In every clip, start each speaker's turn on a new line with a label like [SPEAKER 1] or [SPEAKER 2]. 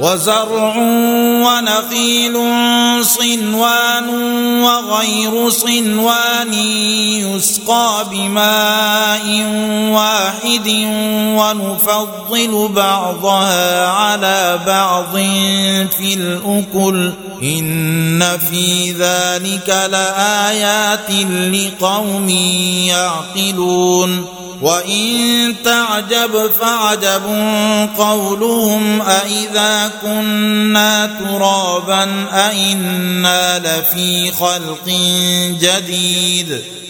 [SPEAKER 1] وزرع ونخيل صنوان وغير صنوان يسقى بماء واحد ونفضل بعضها على بعض في الأكل. إن في ذلك لآيات لقوم يعقلون. وإن تعجب فعجب قولهم أإذا كنا ترابا أإنا لفي خلق جديد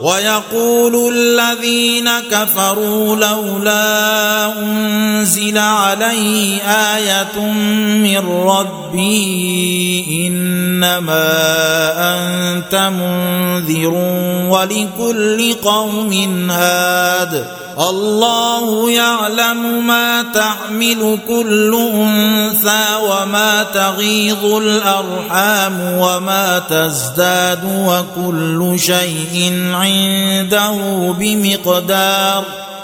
[SPEAKER 1] ويقول الذين كفروا لولا أنزل عليه آية من ربه إنما أنت منذر ولكل قوم هاد الله يعلم ما تحمل كل أنثى وما تغيض الأرحام وما تزداد وكل شيء عنده بمقدار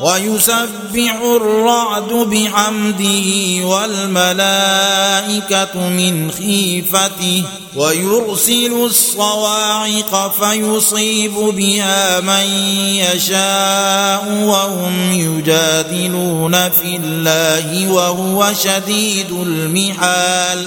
[SPEAKER 1] ويسبح الرعد بحمده والملائكة من خيفته ويرسل الصواعق فيصيب بها من يشاء وهم يجادلون في الله وهو شديد المحال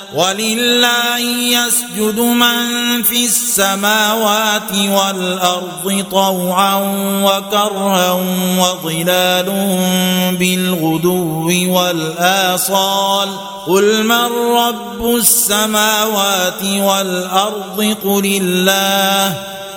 [SPEAKER 1] ولله يسجد من في السماوات والأرض طوعا وكرها وظلالهم بالغدو والآصال. قل من رب السماوات والأرض؟ قل الله.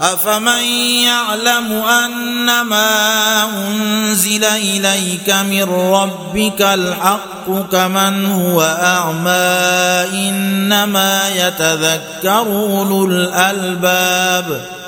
[SPEAKER 1] أفمن يعلم أن ما أنزل إليك من ربك الحق كمن هو أعمى إنما يتذكر أولو الألباب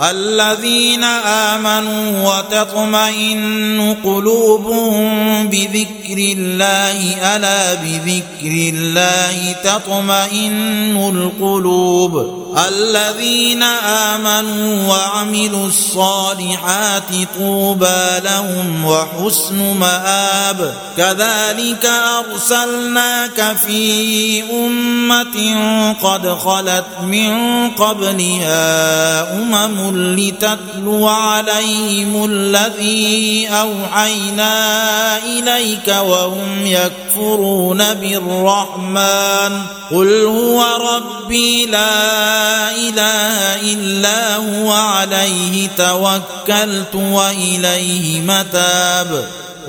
[SPEAKER 1] الذين آمنوا وتطمئن قلوبهم بذكر الله ألا بذكر الله تطمئن القلوب. الذين آمنوا وعملوا الصالحات طوبى لهم وحسن مآب. كذلك أرسلناك في أمة قد خلت من قبلها أمم لتتلو عليهم الذي أوحينا إليك وهم يكفرون بالرحمن. قل هو ربي لا إله إلا هو عليه توكلت وإليه متاب.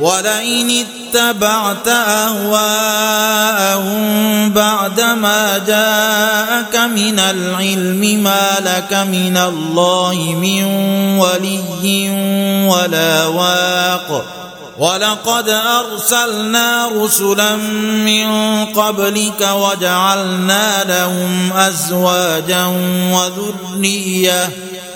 [SPEAKER 1] ولئن اتبعت أهواءهم بعدما جاءك من العلم ما لك من الله من ولي ولا واق. ولقد أرسلنا رسلا من قبلك وجعلنا لهم أزواجا وذرية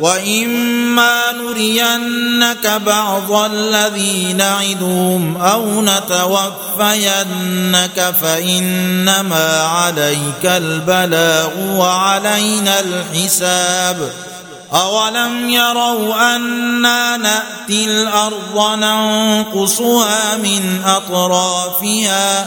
[SPEAKER 1] واما نرينك بعض الذي نعدهم أو نتوفينك فانما عليك البلاغ وعلينا الحساب اولم يروا أنا ناتي الأرض ننقصها من اطرافها